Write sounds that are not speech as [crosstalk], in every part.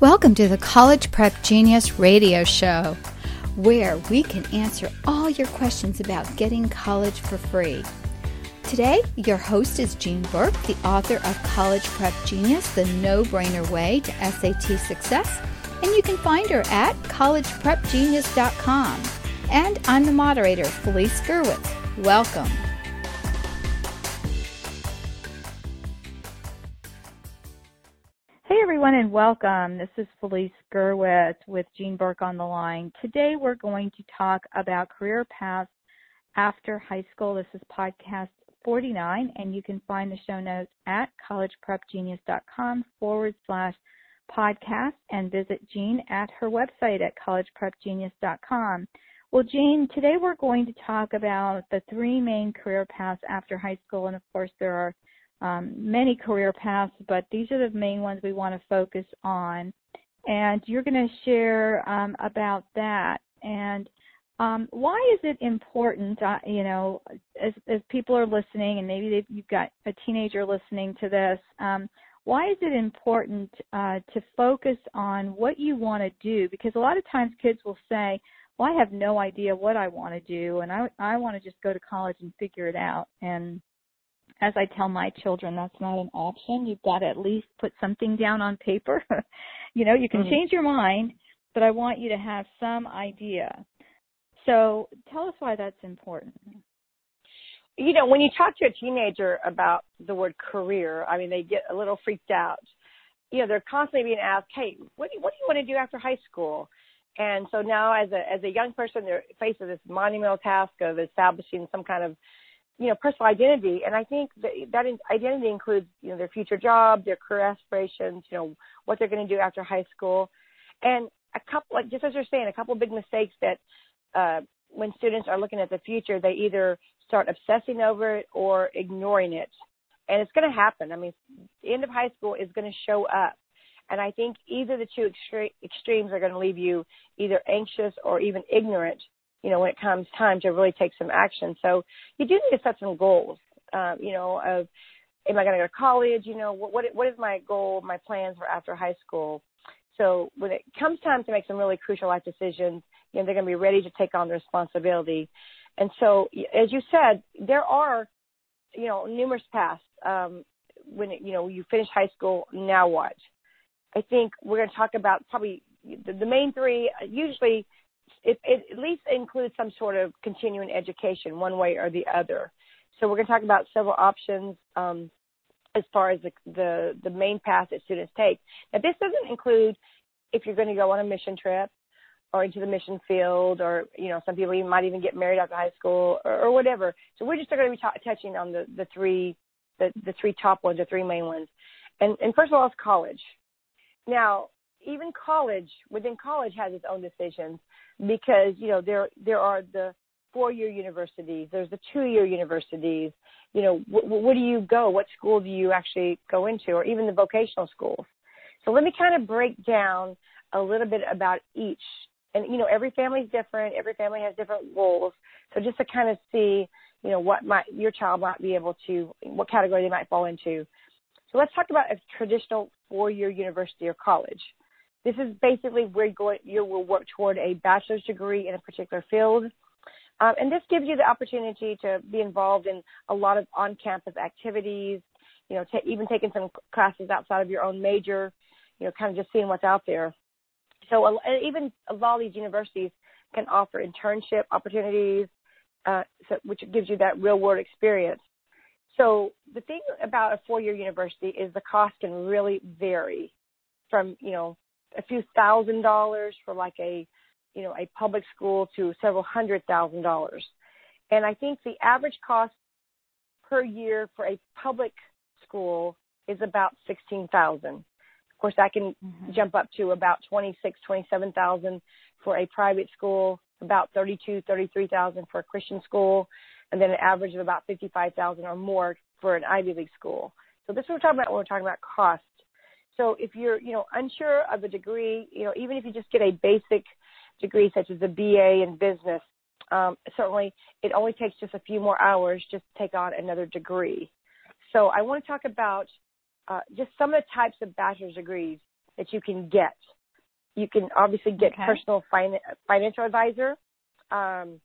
Welcome to the College Prep Genius Radio Show, where we can answer all your questions about getting college for free. Today, your host is Jean Burke, the author of College Prep Genius, the no brainer way to SAT success, and you can find her at collegeprepgenius.com. And I'm the moderator, Felice Gerwitz. Welcome. Everyone and welcome. This is Felice Gerwitz with Jean Burke on the line. Today we're going to talk about career paths after high school. This is podcast 49 and you can find the show notes at collegeprepgenius.com forward slash podcast and visit Jean at her website at collegeprepgenius.com. Well, Jean, today we're going to talk about the three main career paths after high school and of course there are um, many career paths, but these are the main ones we want to focus on. And you're going to share um, about that. And um, why is it important, uh, you know, as, as people are listening, and maybe you've got a teenager listening to this, um, why is it important uh, to focus on what you want to do? Because a lot of times kids will say, well, I have no idea what I want to do, and I, I want to just go to college and figure it out. And as I tell my children, that's not an option. You've got to at least put something down on paper. [laughs] you know, you can mm-hmm. change your mind, but I want you to have some idea. So tell us why that's important. You know, when you talk to a teenager about the word career, I mean, they get a little freaked out. You know, they're constantly being asked, "Hey, what do you, what do you want to do after high school?" And so now, as a as a young person, they're faced with this monumental task of establishing some kind of you know, personal identity. And I think that, that identity includes, you know, their future job, their career aspirations, you know, what they're going to do after high school. And a couple, like just as you're saying, a couple of big mistakes that, uh, when students are looking at the future, they either start obsessing over it or ignoring it. And it's going to happen. I mean, the end of high school is going to show up. And I think either the two extre- extremes are going to leave you either anxious or even ignorant you know, when it comes time to really take some action. So you do need to set some goals, um, you know, of am I going to go to college? You know, what, what, what is my goal, my plans for after high school? So when it comes time to make some really crucial life decisions, you know, they're going to be ready to take on the responsibility. And so, as you said, there are, you know, numerous paths. Um, when, you know, you finish high school, now what? I think we're going to talk about probably the, the main three. Usually, it, it at least includes some sort of continuing education, one way or the other. So we're going to talk about several options um, as far as the, the the main path that students take. Now, this doesn't include if you're going to go on a mission trip or into the mission field, or you know, some people even might even get married after high school or, or whatever. So we're just going to be ta- touching on the the three the the three top ones, the three main ones. And and first of all, it's college. Now, even college within college has its own decisions because you know there there are the four year universities there's the two year universities. You know wh- where do you go? What school do you actually go into? Or even the vocational schools. So let me kind of break down a little bit about each. And you know every family is different. Every family has different goals so just to kind of see you know what might your child might be able to what category they might fall into. So let's talk about a traditional four year university or college this is basically where you will work toward a bachelor's degree in a particular field. Um, and this gives you the opportunity to be involved in a lot of on-campus activities, you know, t- even taking some classes outside of your own major, you know, kind of just seeing what's out there. So uh, even a lot of these universities can offer internship opportunities, uh, so, which gives you that real world experience. So the thing about a four year university is the cost can really vary from, you know, a few thousand dollars for like a you know a public school to several hundred thousand dollars. And i think the average cost per year for a public school is about sixteen thousand. Of course that can mm-hmm. jump up to about twenty six twenty seven thousand for a private school about thirty two thirty three thousand for a christian school and then an average of about fifty five thousand or more for an ivy league school. So this is what we're talking about when we're talking about cost so if you're, you know, unsure of a degree, you know, even if you just get a basic degree such as a BA in business, um, certainly it only takes just a few more hours just to take on another degree. So I want to talk about uh, just some of the types of bachelor's degrees that you can get. You can obviously get Okay. personal fin- financial advisor, um,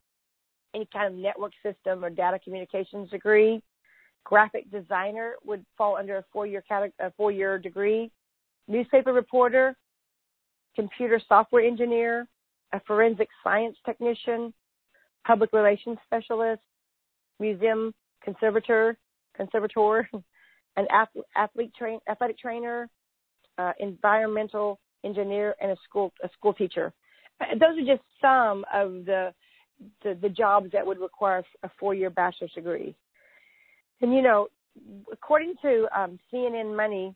any kind of network system or data communications degree. Graphic designer would fall under a four-year cate- a four-year degree. Newspaper reporter, computer software engineer, a forensic science technician, public relations specialist, museum conservator, conservator, [laughs] an athlete train, athletic trainer, uh, environmental engineer, and a school a school teacher. Uh, Those are just some of the the, the jobs that would require a four year bachelor's degree. And you know, according to um, CNN Money,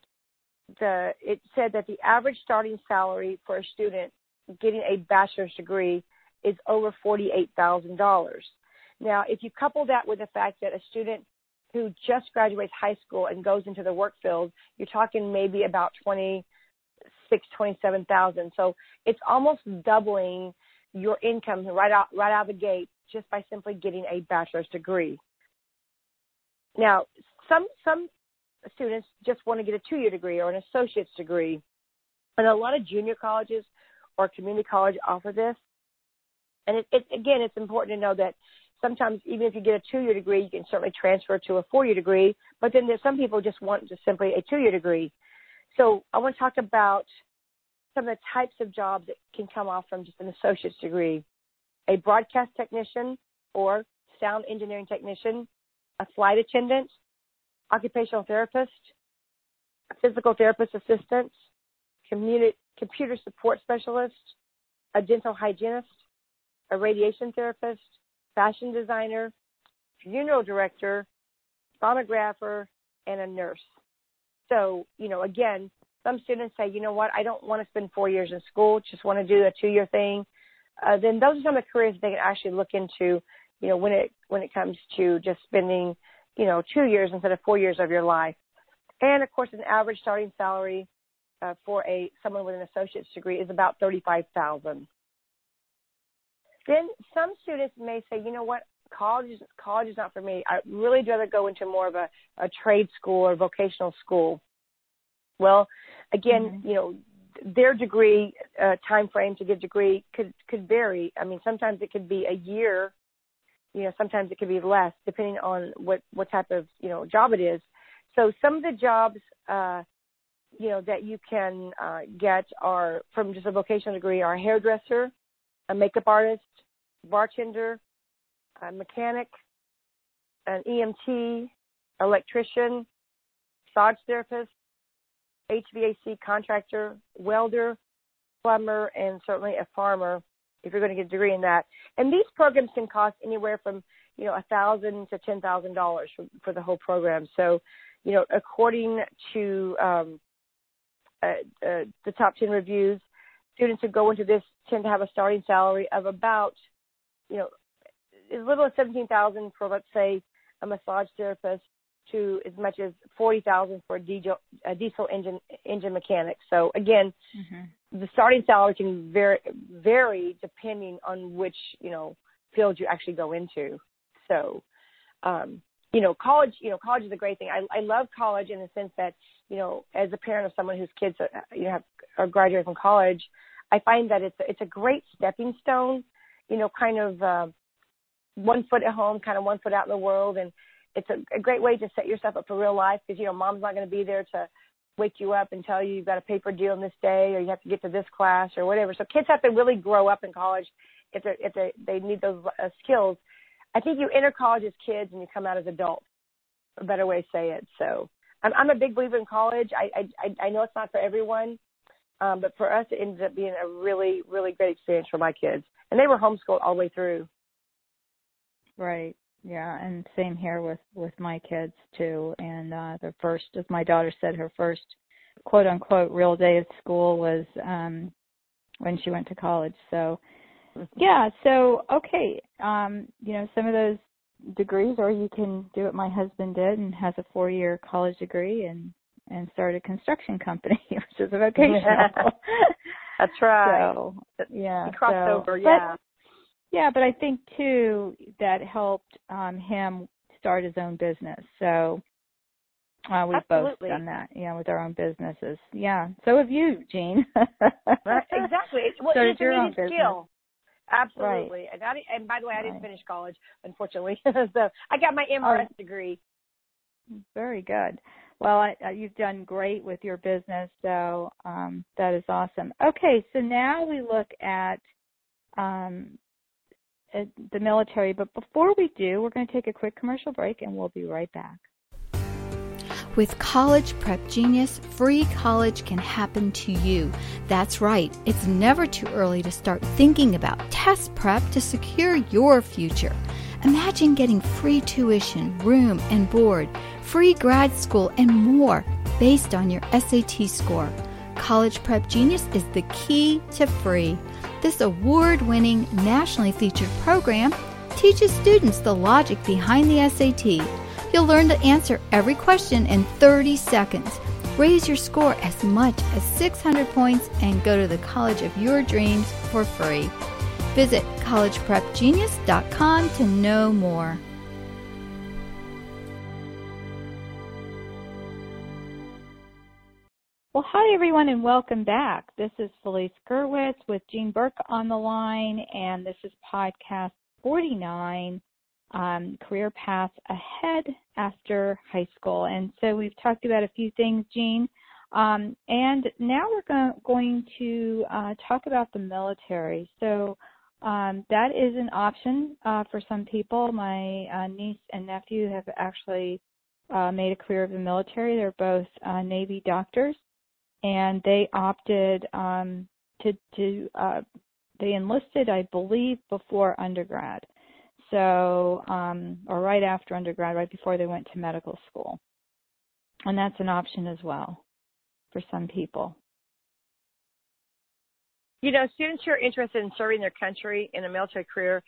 the it said that the average starting salary for a student getting a bachelor's degree is over forty eight thousand dollars. Now, if you couple that with the fact that a student who just graduates high school and goes into the work field, you're talking maybe about twenty six, twenty seven thousand. So it's almost doubling your income right out right out of the gate just by simply getting a bachelor's degree. Now, some some students just want to get a two year degree or an associate's degree, and a lot of junior colleges or community college offer this. And it, it again, it's important to know that sometimes even if you get a two year degree, you can certainly transfer to a four year degree. But then there's some people just want just simply a two year degree. So I want to talk about some of the types of jobs that can come off from just an associate's degree. A broadcast technician or sound engineering technician, a flight attendant, occupational therapist, physical therapist assistant, communi- computer support specialist, a dental hygienist, a radiation therapist, fashion designer, funeral director, sonographer, and a nurse. So, you know, again, some students say, you know what, I don't want to spend four years in school, just want to do a two year thing. Uh, then those are some of the careers they can actually look into, you know, when it when it comes to just spending, you know, two years instead of four years of your life. And of course, an average starting salary uh, for a someone with an associate's degree is about thirty five thousand. Then some students may say, you know what, college is college is not for me. I really rather go into more of a, a trade school or vocational school. Well, again, Mm-hmm. you know, their degree uh, time frame to get a degree could could vary. I mean, sometimes it could be a year. You know, sometimes it could be less, depending on what what type of you know job it is. So some of the jobs, uh, you know, that you can uh, get are from just a vocational degree are hairdresser, a makeup artist, bartender, a mechanic, an EMT, electrician, massage therapist, HVAC contractor, welder, plumber, and certainly a farmer if you're going to get a degree in that. And these programs can cost anywhere from you know a thousand to ten thousand dollars for the whole program. So, you know, according to um, uh, uh, the top ten reviews, students who go into this tend to have a starting salary of about you know as little as seventeen thousand for let's say a massage therapist to as much as forty thousand for a diesel, a diesel engine engine mechanic. So again, Mm-hmm. the starting salary can vary vary depending on which you know field you actually go into. So, um, you know, college you know college is a great thing. I I love college in the sense that you know as a parent of someone whose kids are, you know have are graduating from college, I find that it's it's a great stepping stone. You know, kind of uh, one foot at home, kind of one foot out in the world, and it's a, a great way to set yourself up for real life because you know mom's not going to be there to wake you up and tell you you've got a paper due on this day or you have to get to this class or whatever. So kids have to really grow up in college if they if they they need those uh, skills. I think you enter college as kids and you come out as adults. A better way to say it. So I'm I'm a big believer in college. I I I know it's not for everyone, um, but for us it ended up being a really really great experience for my kids, and they were homeschooled all the way through. Right. Yeah, and same here with with my kids too. And uh the first, as my daughter said, her first quote unquote real day at school was um when she went to college. So yeah, so okay, um, you know, some of those degrees or you can do what my husband did and has a four year college degree and and start a construction company, [laughs] which is a vocational. [laughs] That's right. [laughs] so yeah. Crossed so, over, but- yeah. Yeah, but I think too that helped um him start his own business. So Uh, we've Absolutely. both done that, yeah, with our own businesses. Yeah. So have you, Jean. exactly. It's, well, [laughs] so it's your own business. skill. Absolutely. Right. And, I, and by the way, I didn't finish college, unfortunately. [laughs] so I got my MRS degree. Very good. Well, I, uh, you've done great with your business, so um, that is awesome. Okay, so now we look at um, at Uh, the military, but before we do, we're going to take a quick commercial break, and we'll be right back. With College Prep Genius, free college can happen to you. That's right, it's never too early to start thinking about test prep to secure your future. Imagine getting free tuition, room and board, free grad school, and more based on your SAT score. College Prep Genius is the key to free. This award winning, nationally featured program teaches students the logic behind the SAT. You'll learn to answer every question in 30 seconds. Raise your score as much as 600 points and go to the college of your dreams for free. Visit collegeprepgenius.com to know more. Well, hi everyone, and welcome back. This is Felice Gerwitz with Jean Burke on the line, and this is podcast 49, um, Career Path Ahead After High School. And so we've talked about a few things, Jean, um, and now we're go- going to uh, talk about the military. So um, that is an option uh, for some people. My uh, niece and nephew have actually uh, made a career of the military. They're both uh, Navy doctors and they opted um, to to uh, they enlisted, I believe, before undergrad, so um, or right after undergrad, right before they went to medical school, and that's an option as well for some people. You know, students who are interested in serving their country in a military career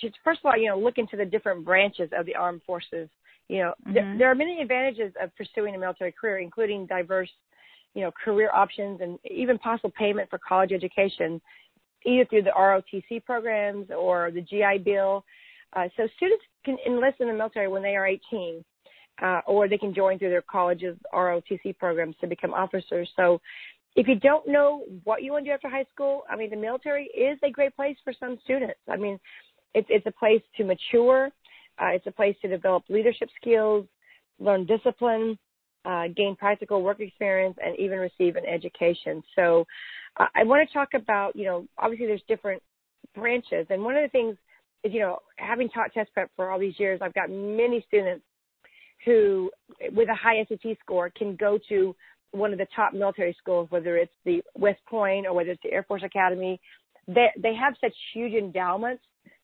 should, first of all, you know, look into the different branches of the armed forces. You know, there, Mhm. there are many advantages of pursuing a military career, including diverse, you know, career options and even possible payment for college education, either through the ROTC programs or the GI Bill. Uh, so students can enlist in the military when they are 18, uh, or they can join through their college's ROTC programs to become officers. So if you don't know what you want to do after high school, I mean, the military is a great place for some students. I mean, it's it's a place to mature. Uh, it's a place to develop leadership skills, learn discipline, uh, gain practical work experience, and even receive an education. So, uh, I want to talk about, you know, obviously there's different branches, and one of the things is, you know, having taught test prep for all these years, I've got many students who, with a high SAT score, can go to one of the top military schools, whether it's the West Point or whether it's the Air Force Academy. They they have such huge endowments.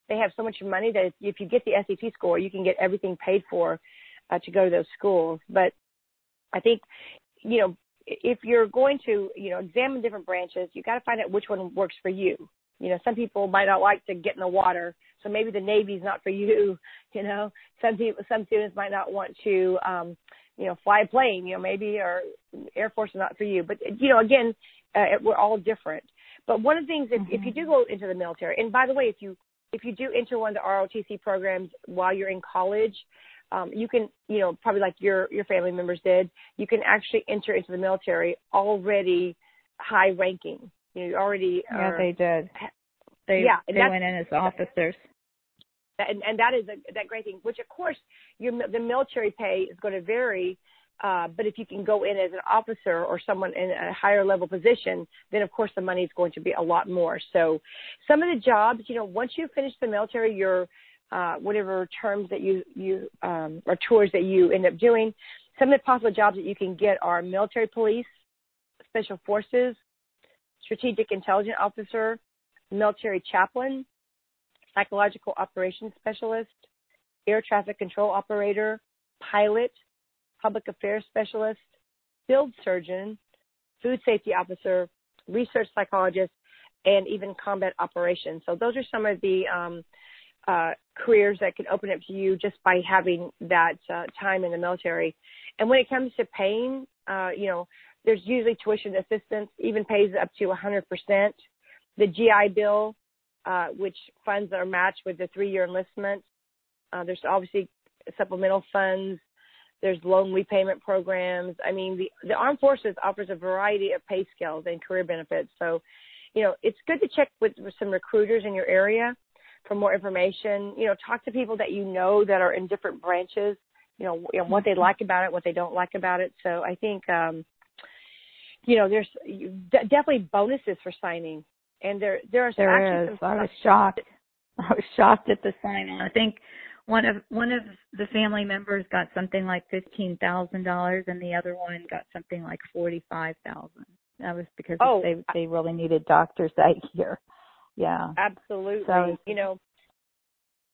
They have so much money that if, you get the SAT score, you can get everything paid for uh, to go to those schools. But I think, you know, if you're going to, you know, examine different branches, you got to find out which one works for you. You know, some people might not like to get in the water, so maybe the Navy's not for you. [laughs] You know, some people, some students might not want to, um, you know, fly a plane. You know, maybe or Air Force is not for you. But you know, again, uh, we're all different. But one of the things, if, Mhm. if you do go into the military, and by the way, if you if you do enter one of the ROTC programs while you're in college, um, you can, you know, probably like your your family members did, you can actually enter into the military already high ranking. You know, you already Yeah, are, they did. They Yeah, they went in as officers. and, and that is a, that great thing. Which of course, your the military pay is going to vary. Uh, but if you can go in as an officer or someone in a higher level position, then of course the money is going to be a lot more. So some of the jobs, you know, once you finish the military, your uh, whatever terms that you you um, or tours that you end up doing, some of the possible jobs that you can get are military police, special forces, strategic intelligence officer, military chaplain, psychological operations specialist, air traffic control operator, pilot, public affairs specialist, field surgeon, food safety officer, research psychologist, and even combat operations. So those are some of the um, uh, careers that can open up to you just by having that uh, time in the military. And when it comes to paying, uh, you know, there's usually tuition assistance, even pays up to 100%. The GI Bill, uh, which funds are matched with the three-year enlistment. Uh, there's obviously supplemental funds. There's loan repayment programs. I mean, the, the Armed Forces offers a variety of pay scales and career benefits. So, you know, it's good to check with, with some recruiters in your area for more information. You know, talk to people that you know that are in different branches. You know, you know what they mm-hmm. like about it, what they don't like about it. So I think, um, you know, there's definitely bonuses for signing, and there there are there is. I was shocked. I was shocked at the sign on. I think one of one of the family members got something like fifteen thousand dollars and the other one got something like forty five thousand. That was because oh, they they really needed doctors that year. Yeah. Absolutely. So, you know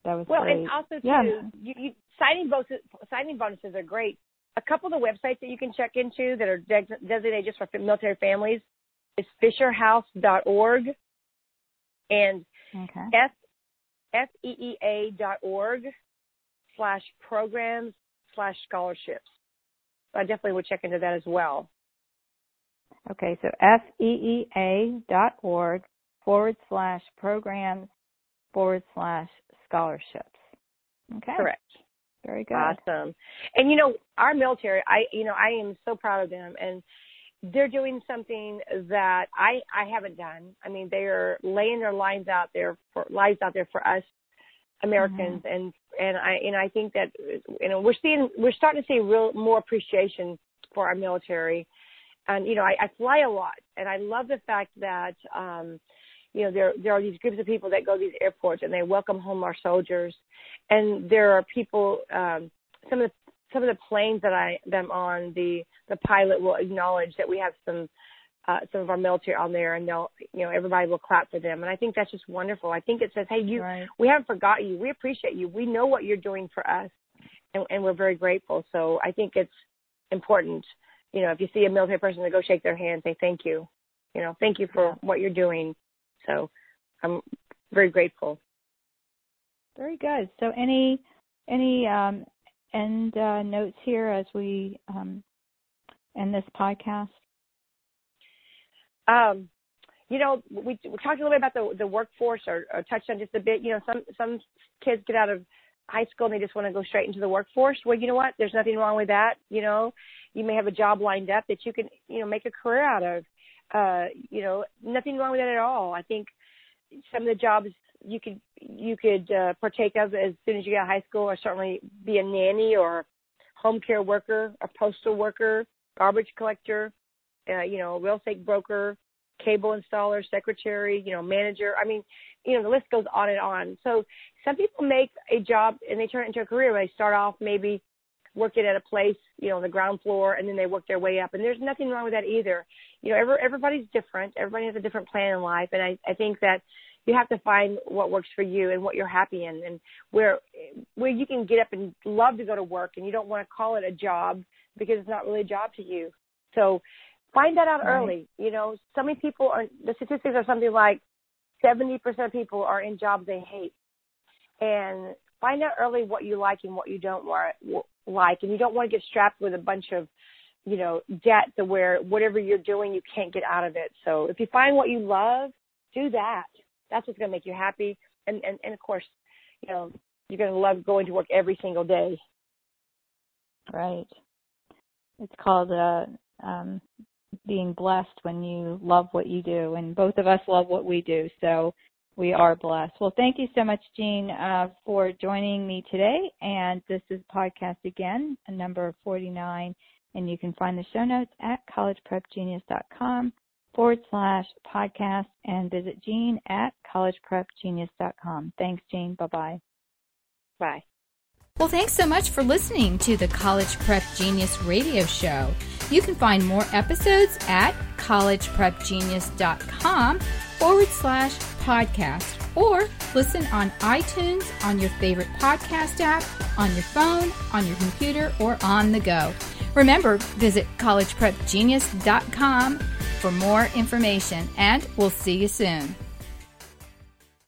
that was well great. and also too yeah. you, you signing bonuses signing bonuses are great. A couple of the websites that you can check into that are de- designated just for military families is fisherhouse.org and okay. F feea dot org slash programs slash scholarships. So I definitely would check into that as well. Okay, so feea dot org forward slash programs forward slash scholarships. Okay. Correct. Very good. Awesome. And you know, our military, I you know, I am so proud of them and they're doing something that I I haven't done. I mean, they are laying their lines out there for lives out there for us Americans, mm-hmm. and and I and I think that you know we're seeing we're starting to see real more appreciation for our military, and you know I, I fly a lot, and I love the fact that um, you know there there are these groups of people that go to these airports and they welcome home our soldiers, and there are people um, some of the some of the planes that I them on, the the pilot will acknowledge that we have some uh, some of our military on there, and they'll you know everybody will clap for them, and I think that's just wonderful. I think it says, hey, you, right. we haven't forgot you, we appreciate you, we know what you're doing for us, and, and we're very grateful. So I think it's important, you know, if you see a military person, to go shake their hand, say thank you, you know, thank you for yeah. what you're doing. So I'm very grateful. Very good. So any any um, end uh, notes here as we um, end this podcast? Um, you know, we, we talked a little bit about the the workforce, or, or touched on just a bit. You know, some some kids get out of high school and they just want to go straight into the workforce. Well, you know what? There's nothing wrong with that. You know, you may have a job lined up that you can, you know, make a career out of. Uh, you know, nothing wrong with that at all. I think some of the jobs you could you could uh, partake of as soon as you get out of high school, or certainly be a nanny or home care worker, a postal worker, garbage collector, uh, you know, real estate broker, cable installer, secretary, you know, manager. I mean, you know, the list goes on and on. So some people make a job and they turn it into a career. They start off maybe working at a place, you know, on the ground floor, and then they work their way up. And there's nothing wrong with that either. You know, every, everybody's different. Everybody has a different plan in life, and I, I think that you have to find what works for you and what you're happy in, and where where you can get up and love to go to work, and you don't want to call it a job because it's not really a job to you. So find that out right. early. You know, so many people are. The statistics are something like seventy percent of people are in jobs they hate, and find out early what you like and what you don't want, like, and you don't want to get strapped with a bunch of you know debt to where whatever you're doing you can't get out of it. So if you find what you love, do that. That's what's going to make you happy, and and and of course, you know, you're going to love going to work every single day. Right. It's called uh, um, being blessed when you love what you do, and both of us love what we do. So we are blessed. Well, thank you so much, Jean, uh, for joining me today. And this is podcast again, number 49. And you can find the show notes at collegeprepgenius.com forward slash podcast and visit Jean at collegeprepgenius.com. Thanks, Jean. Bye-bye. Bye. Well, thanks so much for listening to the College Prep Genius radio show. You can find more episodes at collegeprepgenius.com forward slash podcast or listen on iTunes, on your favorite podcast app, on your phone, on your computer, or on the go. Remember, visit collegeprepgenius.com for more information, and we'll see you soon.